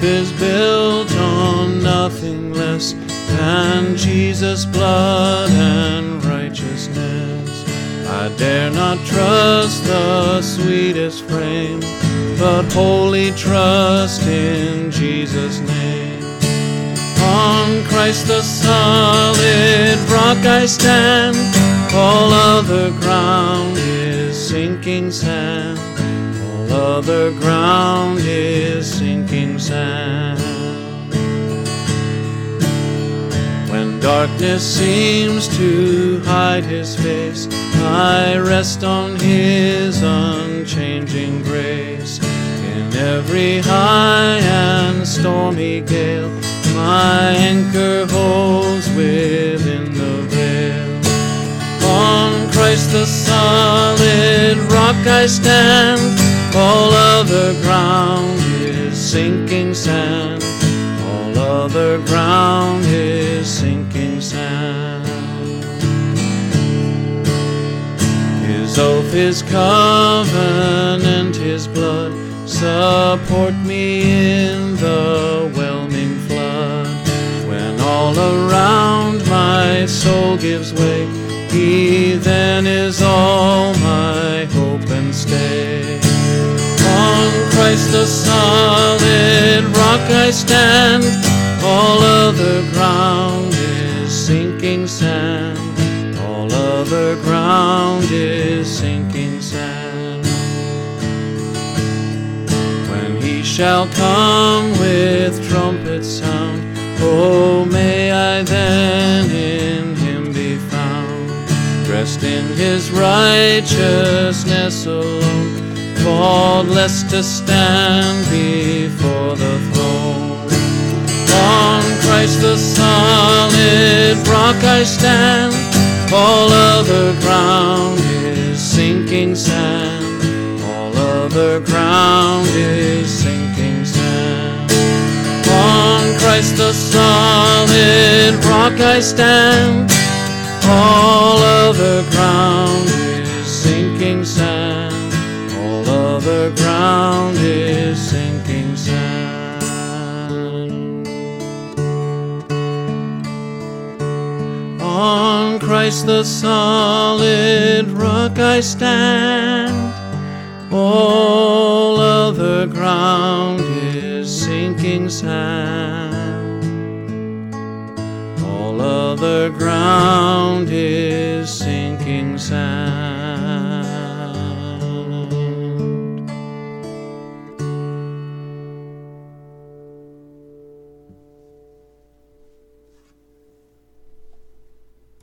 is built on nothing less than Jesus' blood and righteousness. I dare not trust the sweetest frame, but wholly trust in Jesus' name. On Christ the solid rock I stand, all other ground is sinking sand. All other ground is darkness seems to hide his face, I rest on his unchanging grace. In every high and stormy gale, my anchor holds within the veil. On Christ the solid rock I stand, all other ground is sinking sand. All other ground is sinking sand. His oath, His covenant, His blood support me in the whelming flood. When all around my soul gives way, He then is all my hope and stay. On Christ the solid rock I stand, all other ground is sinking sand. All other ground is sinking sand. When he shall come with trumpet sound, oh, may I then in him be found, dressed in his righteousness alone, faultless to stand before the throne. On Christ the solid rock I stand, all other ground is sinking sand. All other ground is sinking sand. On Christ the solid rock I stand, all other ground is sinking sand. All other ground is sinking sand. Christ the solid rock I stand. All other ground is sinking sand. All other ground is sinking sand.